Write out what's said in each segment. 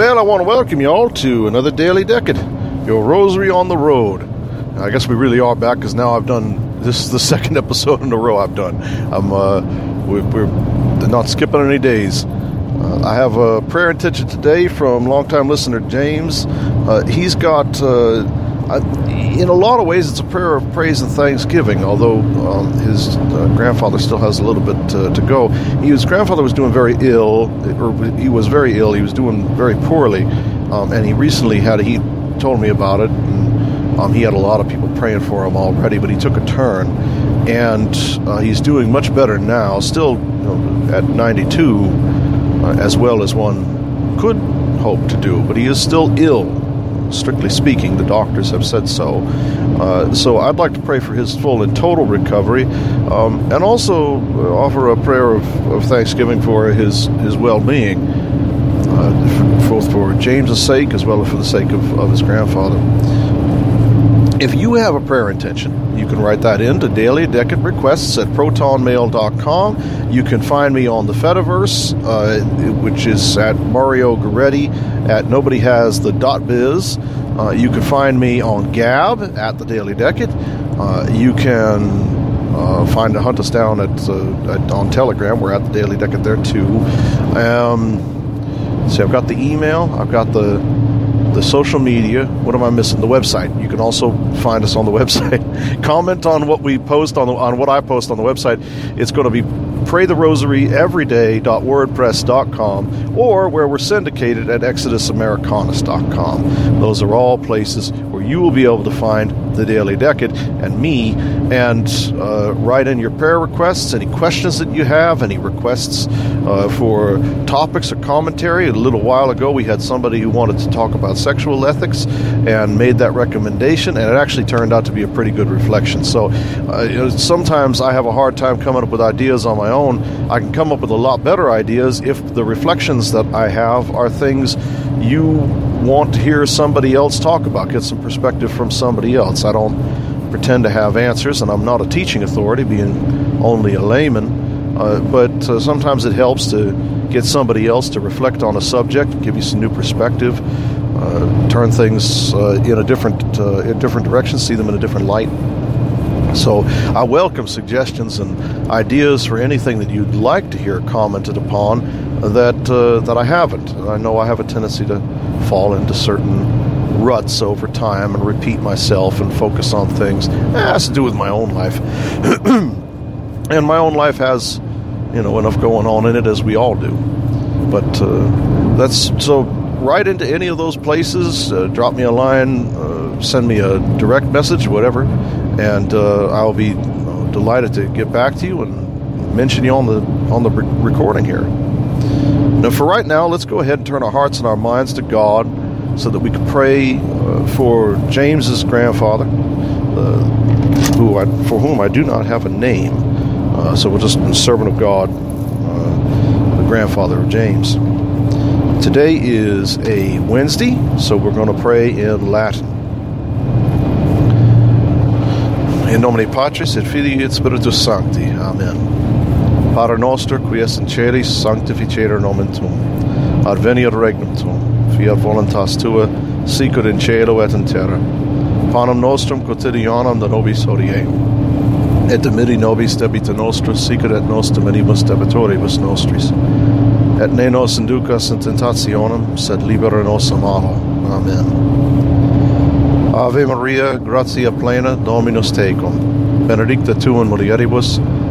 Well, I want to welcome you all to another Daily Decade, your rosary on the road. I guess we really are back because now I've done this is the second episode in a row I've done. I'm uh, we're, we're not skipping any days. Uh, I have a prayer intention today from longtime listener James. Uh, he's got, uh, in a lot of ways, it's a prayer of praise and thanksgiving. Although um, his uh, grandfather still has a little bit uh, to go, his grandfather was doing very ill, or he was very ill. He was doing very poorly, um, and he recently had. He told me about it. And, um, he had a lot of people praying for him already, but he took a turn, and uh, he's doing much better now. Still you know, at 92 uh, as well as one could hope to do, but he is still ill. Strictly speaking, the doctors have said so. Uh, so I'd like to pray for his full and total recovery, um, and also uh, offer a prayer of, of thanksgiving for his his well-being, uh, both for James's sake as well as for the sake of, of his grandfather. If you have a prayer intention, you can write that in to Daily Decade Requests at protonmail.com. You can find me on the Fediverse, uh, which is at Mario Goretti at Nobody Has the dot biz. Uh, you can find me on Gab at the Daily Decade. Uh, you can uh, find hunt us down at, uh, at, on Telegram. We're at the Daily Decade there too. Um, see, I've got the email. I've got the the social media. What am I missing? The website. You can also find us on the website. Comment on what we post on the, on what I post on the website. It's going to be praytherosaryeveryday.wordpress.com or where we're syndicated at exodusamericanus.com. Those are all places you will be able to find the Daily Decade and me and uh, write in your prayer requests, any questions that you have, any requests uh, for topics or commentary. A little while ago, we had somebody who wanted to talk about sexual ethics and made that recommendation, and it actually turned out to be a pretty good reflection. So uh, you know, sometimes I have a hard time coming up with ideas on my own. I can come up with a lot better ideas if the reflections that I have are things you want to hear somebody else talk about, get some perspective from somebody else. I don't pretend to have answers, and I'm not a teaching authority, being only a layman. Uh, but uh, sometimes it helps to get somebody else to reflect on a subject, give you some new perspective, uh, turn things uh, in a different uh, in different direction, see them in a different light. So I welcome suggestions and ideas for anything that you'd like to hear commented upon that uh, that I haven't. I know I have a tendency to fall into certain ruts over time and repeat myself and focus on things. It has to do with my own life, and my own life has you know enough going on in it as we all do. But uh, that's so. Right into any of those places. Uh, drop me a line. Uh, send me a direct message, whatever and uh, I'll be delighted to get back to you and mention you on the on the recording here. Now, for right now, let's go ahead and turn our hearts and our minds to God, so that we can pray uh, for James's grandfather, uh, who I, for whom I do not have a name. Uh, so we're just a servant of God, uh, the grandfather of James. Today is a Wednesday, so we're going to pray in Latin. In nomine Patris et Filii et Spiritus Sancti. Amen. Pater noster, qui es in celis, sanctificetur nomen tuum. Adveniat regnum tuum. Fiat voluntas tua, sicut in cielo et in terra. Panem nostrum quotidianum da nobis hodie. Et dimiti nobis debita nostra, sicut et nos dimitimus debitoribus nostris. Et ne nos inducas in tentationem, sed libera nos a malo. Amen. Ave Maria, gratia plena, Dominus tecum. Benedicta tu in mulieribus,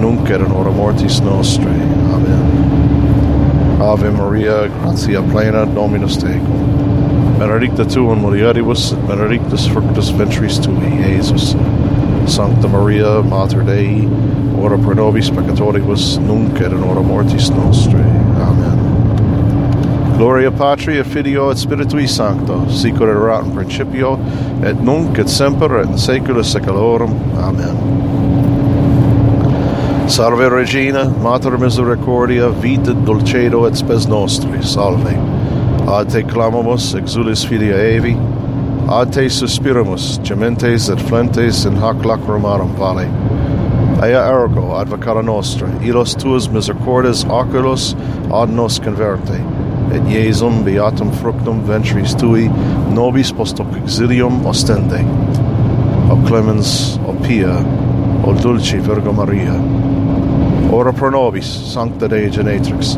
nunc hora mortis nostrae. Amen. Ave Maria, gratia plena, Dominus tecum. Benedicta tu in mulieribus, et benedictus fructus ventris tui, Iesus. Sancta Maria, Mater Dei, ora pro nobis peccatoribus, nunc et in hora mortis nostrae. Amen. Gloria Patri, et Filio, et Spiritui Sancto, sicut erat in principio, et nunc et semper et in saecula saeculorum. Amen. Salve Regina, Mater Misericordia, vita dulcedo et spes nostri, salve. Ad te clamamus, exulis filia Evi, ad te suspiramus, gementes et flentes in hac lacrimarum vale. Ea ergo, advocata nostra, ilos tuas misericordes oculos ad nos converte, et Iesum beatum fructum ventris tui, nobis post hoc exilium ostende. O clemens, o pia, o dulci Virgo Maria, ora pro nobis, sancta Dei Genetrix,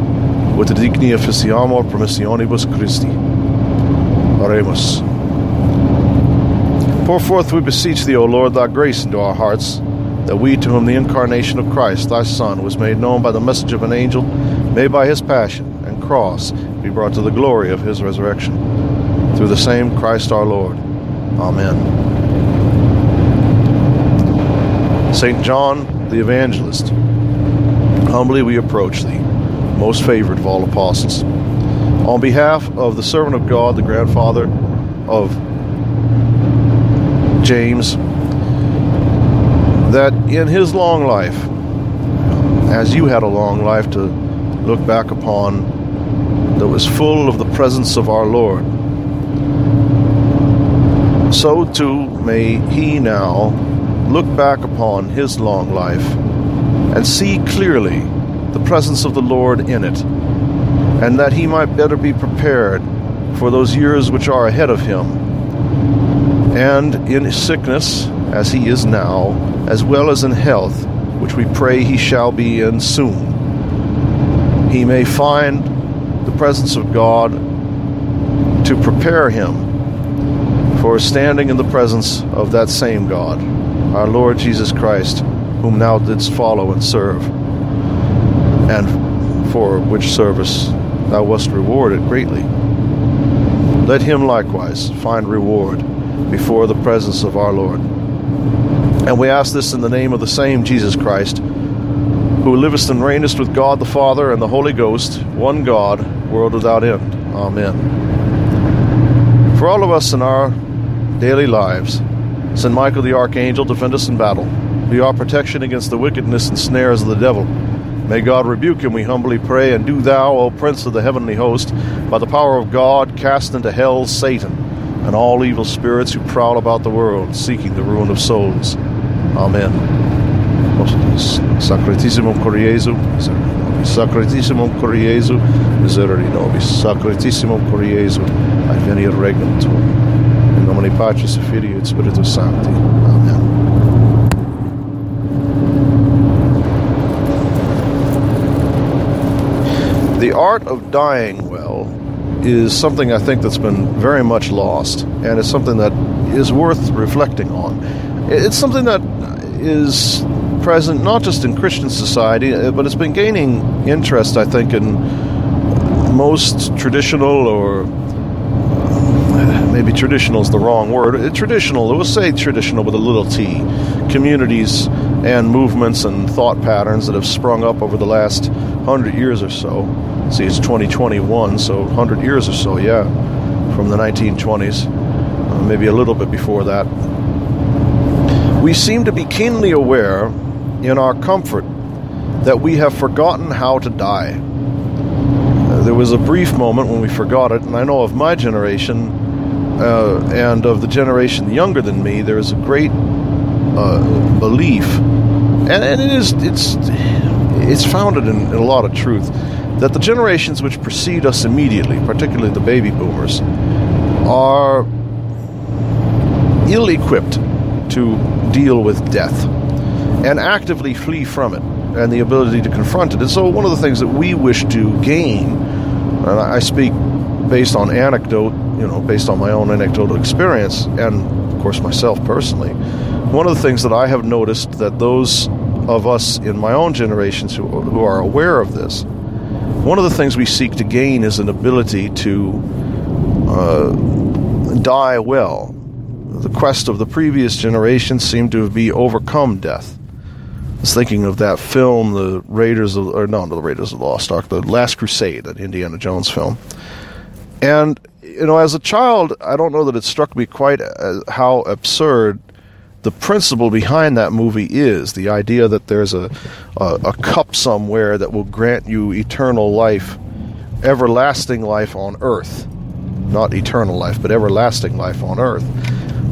with digni officiamur promissionibus Christi. Oremus. Pour forth, we beseech thee, O Lord, thy grace into our hearts, that we, to whom the incarnation of Christ, thy Son, was made known by the message of an angel, may by his passion and cross be brought to the glory of his resurrection. Through the same Christ our Lord. Amen. St. John the Evangelist, humbly we approach thee, most favored of all apostles. On behalf of the servant of God, the grandfather of James, that in his long life, as you had a long life to look back upon, that was full of the presence of our Lord, so too may he now look back upon his long life and see clearly the presence of the Lord in it, and that he might better be prepared for those years which are ahead of him. And in sickness, as he is now, as well as in health, which we pray he shall be in soon, he may find the presence of God to prepare him for standing in the presence of that same God, our Lord Jesus Christ, whom thou didst follow and serve, and for which service thou wast rewarded greatly. Let him likewise find reward before the presence of our Lord. And we ask this in the name of the same Jesus Christ, who livest and reignest with God the Father and the Holy Ghost, one God, world without end. Amen. For all of us in our daily lives, St. Michael the Archangel, defend us in battle. Be our protection against the wickedness and snares of the devil. May God rebuke him, we humbly pray, and do thou, O Prince of the heavenly host, by the power of God, cast into hell Satan and all evil spirits who prowl about the world, seeking the ruin of souls. Amen. Sacratissimum Cor Jesu, miserere nobis. Sacratissimum Cor Jesu, miserere nobis. Sacratissimum Cor Jesu, adveniat regnum tuum. nomine Patris et Filii et Spiritus Sancti. Amen. The art of dying well is something I think that's been very much lost, and it's something that is worth reflecting on. It's something that is present not just in Christian society, uh, but it's been gaining interest, I think, in most traditional or uh, maybe traditional is the wrong word. Traditional, we'll say traditional with a little t, communities and movements and thought patterns that have sprung up over the last hundred years or so. See, it's 2021, so 100 years or so, yeah, from the 1920s, uh, maybe a little bit before that. We seem to be keenly aware in our comfort that we have forgotten how to die. Uh, there was a brief moment when we forgot it, and I know of my generation uh, and of the generation younger than me, there is a great uh, belief, and, and, it is it's it's founded in, in a lot of truth that the generations which precede us immediately, particularly the baby boomers, are ill equipped to deal with death and actively flee from it and the ability to confront it. And so, one of the things that we wish to gain, and I speak based on anecdote, you know, based on my own anecdotal experience, and of course myself personally, one of the things that I have noticed that those of us in my own generations who, who are aware of this, one of the things we seek to gain is an ability to uh, die well. The quest of the previous generations seemed to be overcome death. I was thinking of that film, the Raiders of, or no, the Raiders of the Lost Ark, the Last Crusade, that Indiana Jones film. And you know, as a child, I don't know that it struck me quite uh, how absurd the principle behind that movie is the idea that there's a, a, a cup somewhere that will grant you eternal life, everlasting life on earth. Not eternal life, but everlasting life on earth.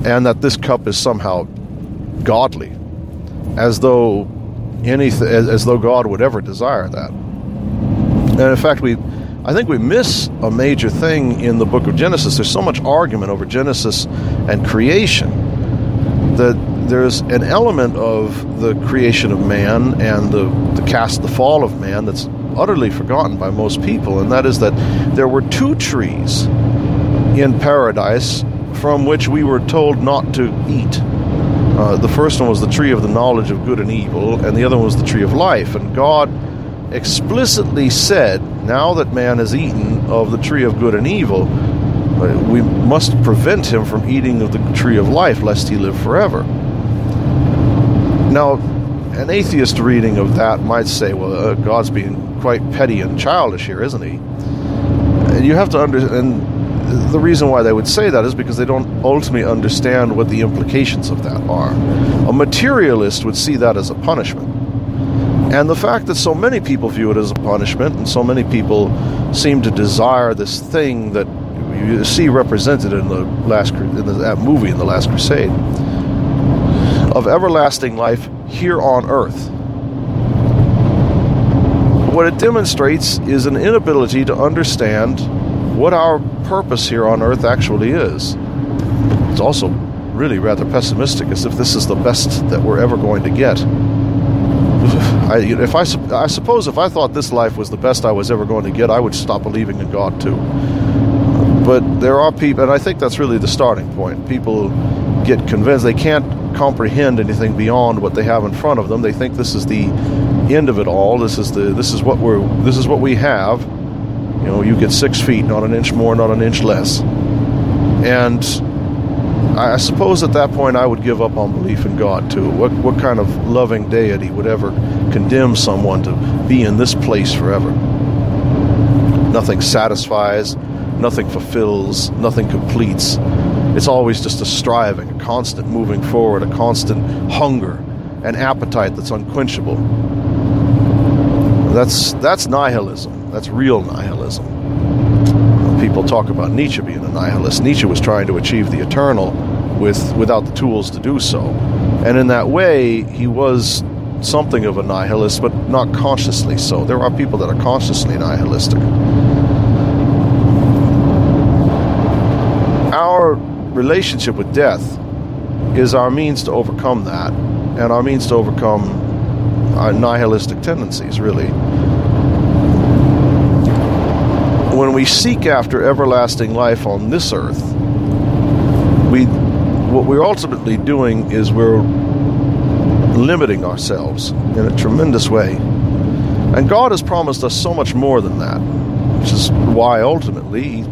And that this cup is somehow godly, as though anything, as, as though God would ever desire that. And in fact, we I think we miss a major thing in the book of Genesis. There's so much argument over Genesis and creation that there's an element of the creation of man and the, the cast, the fall of man that's utterly forgotten by most people, and that is that there were two trees in paradise from which we were told not to eat. Uh, the first one was the tree of the knowledge of good and evil, and the other one was the tree of life. And God explicitly said, now that man has eaten of the tree of good and evil, we must prevent him from eating of the tree of life, lest he live forever. Now, an atheist reading of that might say, well, uh, God's being quite petty and childish here, isn't he? And you have to understand, the reason why they would say that is because they don't ultimately understand what the implications of that are. A materialist would see that as a punishment. And the fact that so many people view it as a punishment, and so many people seem to desire this thing that you see represented in the last in the, that movie in the Last Crusade of everlasting life here on earth. What it demonstrates is an inability to understand what our purpose here on earth actually is. It's also really rather pessimistic, as if this is the best that we're ever going to get. I, if I, I suppose if I thought this life was the best I was ever going to get, I would stop believing in God too. But there are people, and I think that's really the starting point. People get convinced they can't comprehend anything beyond what they have in front of them. They think this is the end of it all. This is the this is what we're this is what we have. You know, you get six feet, not an inch more, not an inch less, and I suppose at that point I would give up on belief in God too. What what kind of loving deity would ever condemn someone to be in this place forever? Nothing satisfies, nothing fulfills, nothing completes. It's always just a striving, a constant moving forward, a constant hunger, an appetite that's unquenchable. That's that's nihilism. That's real nihilism people talk about Nietzsche being a nihilist. Nietzsche was trying to achieve the eternal with without the tools to do so. And in that way, he was something of a nihilist, but not consciously so. There are people that are consciously nihilistic. Our relationship with death is our means to overcome that and our means to overcome our nihilistic tendencies, really. When we seek after everlasting life on this earth, we what we're ultimately doing is we're limiting ourselves in a tremendous way. And God has promised us so much more than that, which is why ultimately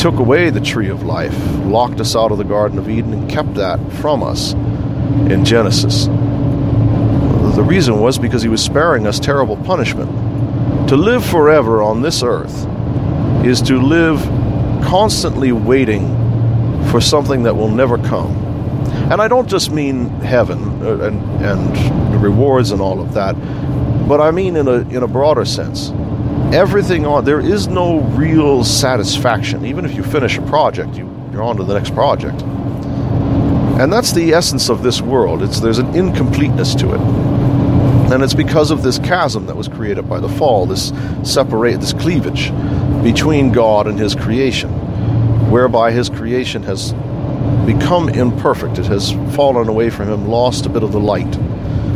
took away the tree of life, locked us out of the Garden of Eden, and kept that from us in Genesis. The reason was because He was sparing us terrible punishment. To live forever on this earth is to live constantly waiting for something that will never come. And I don't just mean heaven uh, and, and the rewards and all of that, but I mean in a, in a broader sense. Everything on there is no real satisfaction. Even if you finish a project, you, you're on to the next project. And that's the essence of this world. It's there's an incompleteness to it. And it's because of this chasm that was created by the fall, this separate this cleavage between God and his creation, whereby his creation has become imperfect. It has fallen away from him, lost a bit of the light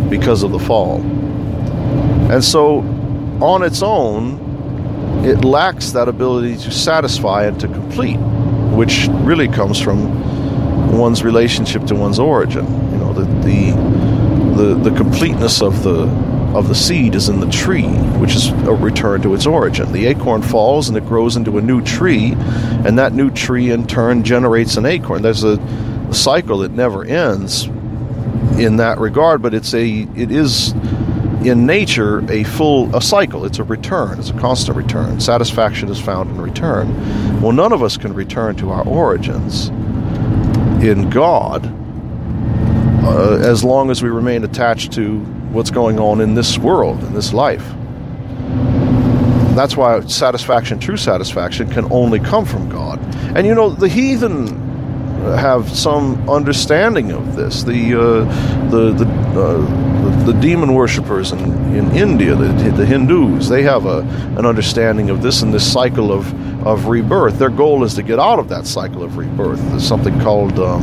because of the fall. And so, on its own, it lacks that ability to satisfy and to complete, which really comes from one's relationship to one's origin. You know, the the the, the completeness of the of the seed is in the tree, which is a return to its origin. The acorn falls and it grows into a new tree, and that new tree in turn generates an acorn. There's a, a cycle that never ends in that regard, but it's a it is in nature a full a cycle. It's a return. It's a constant return. Satisfaction is found in return. Well, none of us can return to our origins in God uh, as long as we remain attached to what's going on in this world, in this life. That's why satisfaction, true satisfaction, can only come from God. And you know, the heathen have some understanding of this. The uh, the the, uh, the, the demon worshippers in, in India, the, the Hindus, they have a an understanding of this and this cycle of of rebirth. Their goal is to get out of that cycle of rebirth. There's something called um,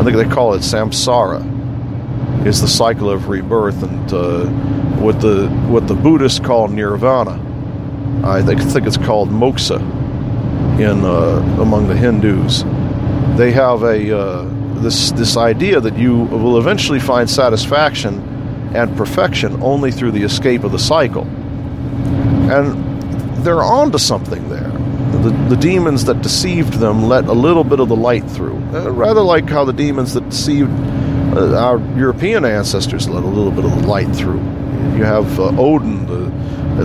I think they call it samsara is the cycle of rebirth and uh, what the what the Buddhists call nirvana. I think, think it's called moksha in uh, among the Hindus. They have a uh, this this idea that you will eventually find satisfaction and perfection only through the escape of the cycle, and they're onto something there. The, the demons that deceived them let a little bit of the light through, uh, rather like how the demons that deceived uh, our European ancestors let a little bit of the light through. You have uh, Odin, the,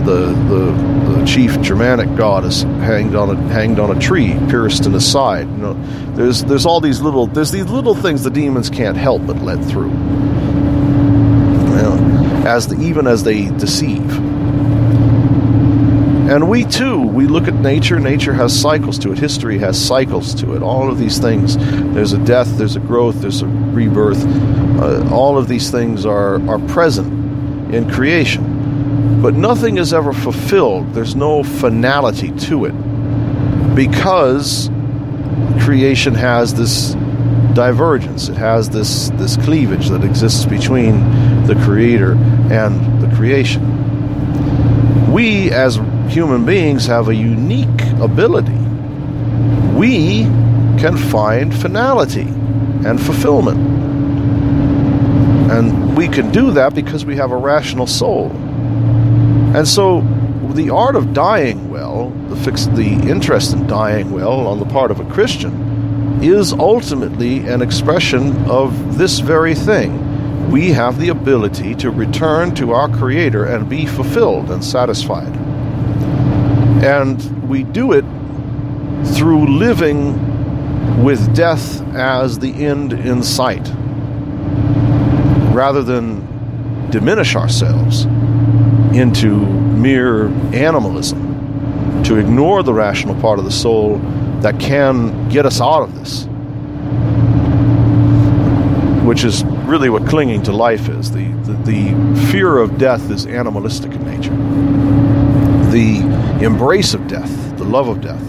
the, the the chief Germanic goddess, hanged on a hanged on a tree, pierced in the side. You know, there's there's all these little there's these little things the demons can't help but let through. You know, as the, even as they deceive. And we too, we look at nature. Nature has cycles to it. History has cycles to it. All of these things. There's a death, there's a growth, there's a rebirth. Uh, all of these things are, are present in creation. But nothing is ever fulfilled. There's no finality to it. Because creation has this divergence. It has this, this cleavage that exists between the creator and the creation. We, as human beings have a unique ability. We can find finality and fulfillment. And we can do that because we have a rational soul. And so the art of dying well, the the interest in dying well on the part of a Christian is ultimately an expression of this very thing. We have the ability to return to our creator and be fulfilled and satisfied. And we do it through living with death as the end in sight, rather than diminish ourselves into mere animalism, to ignore the rational part of the soul that can get us out of this, which is really what clinging to life is. The, the, the fear of death is animalistic in nature the embrace of death, the love of death,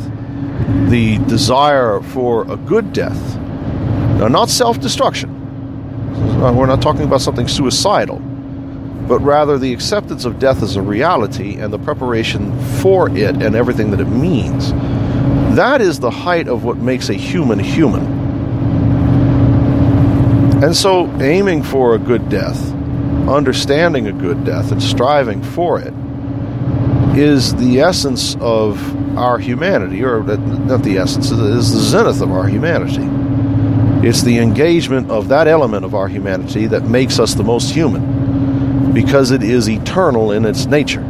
the desire for a good death. Now, not self destruction. We're not talking about something suicidal, but rather the acceptance of death as a reality and the preparation for it and everything that it means. That is the height of what makes a human human. And so, aiming for a good death, understanding a good death, and striving for it is the essence of our humanity, or not the essence, it is the zenith of our humanity. It's the engagement of that element of our humanity that makes us the most human, because it is eternal in its nature.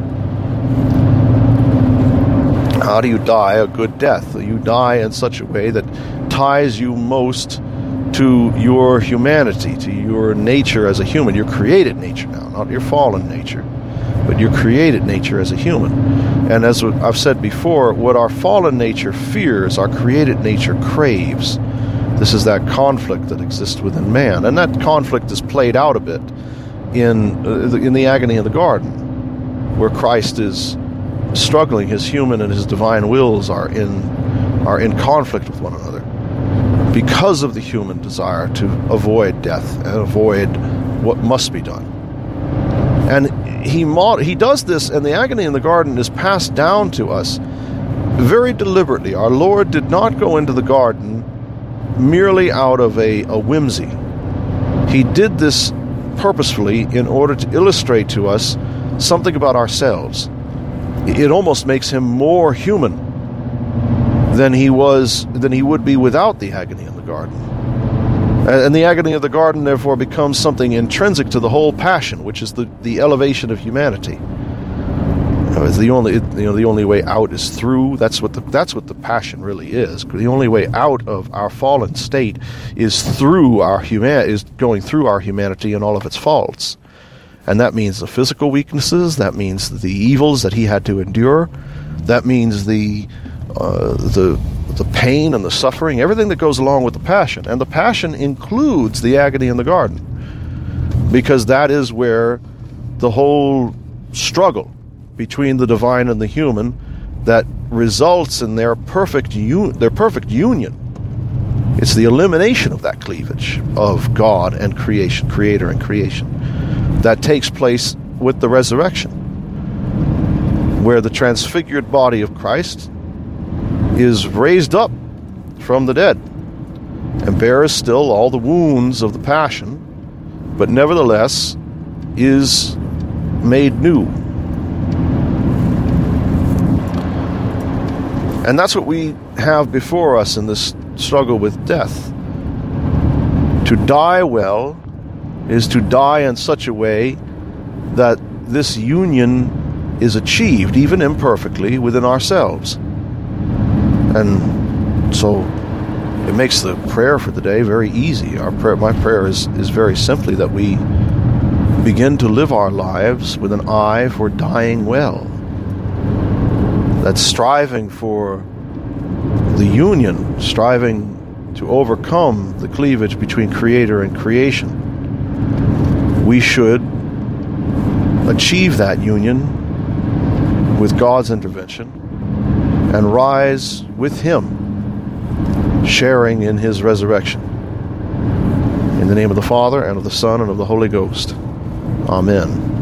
How do you die a good death? You die in such a way that ties you most to your humanity, to your nature as a human, your created nature now, not your fallen nature but your created nature as a human. And as I've said before, what our fallen nature fears, our created nature craves. This is that conflict that exists within man, and that conflict is played out a bit in uh, in the agony of the garden, where Christ is struggling. His human and his divine wills are in are in conflict with one another because of the human desire to avoid death and avoid what must be done. And he mod- he does this, and the agony in the garden is passed down to us very deliberately. Our Lord did not go into the garden merely out of a, a whimsy. He did this purposefully in order to illustrate to us something about ourselves. It almost makes him more human than he was than he would be without the agony in the garden. And the agony of the garden, therefore, becomes something intrinsic to the whole passion, which is the, the elevation of humanity. It's the only, you know, the only way out is through. That's what the that's what the passion really is. The only way out of our fallen state is through our human is going through our humanity and all of its faults, and that means the physical weaknesses. That means the evils that he had to endure. That means the uh, the the pain and the suffering, everything that goes along with the passion. And the passion includes the agony in the garden, because that is where the whole struggle between the divine and the human that results in their perfect un- their perfect union. It's the elimination of that cleavage of God and creation, creator and creation, that takes place with the resurrection, where the transfigured body of Christ is raised up from the dead and bears still all the wounds of the passion, but nevertheless is made new. And that's what we have before us in this struggle with death. To die well is to die in such a way that this union is achieved, even imperfectly, within ourselves. And so it makes the prayer for the day very easy. Our prayer, my prayer is, is very simply that we begin to live our lives with an eye for dying well. That's striving for the union, striving to overcome the cleavage between creator and creation. We should achieve that union with God's intervention and rise with him, sharing in his resurrection. In the name of the Father, and of the Son, and of the Holy Ghost. Amen.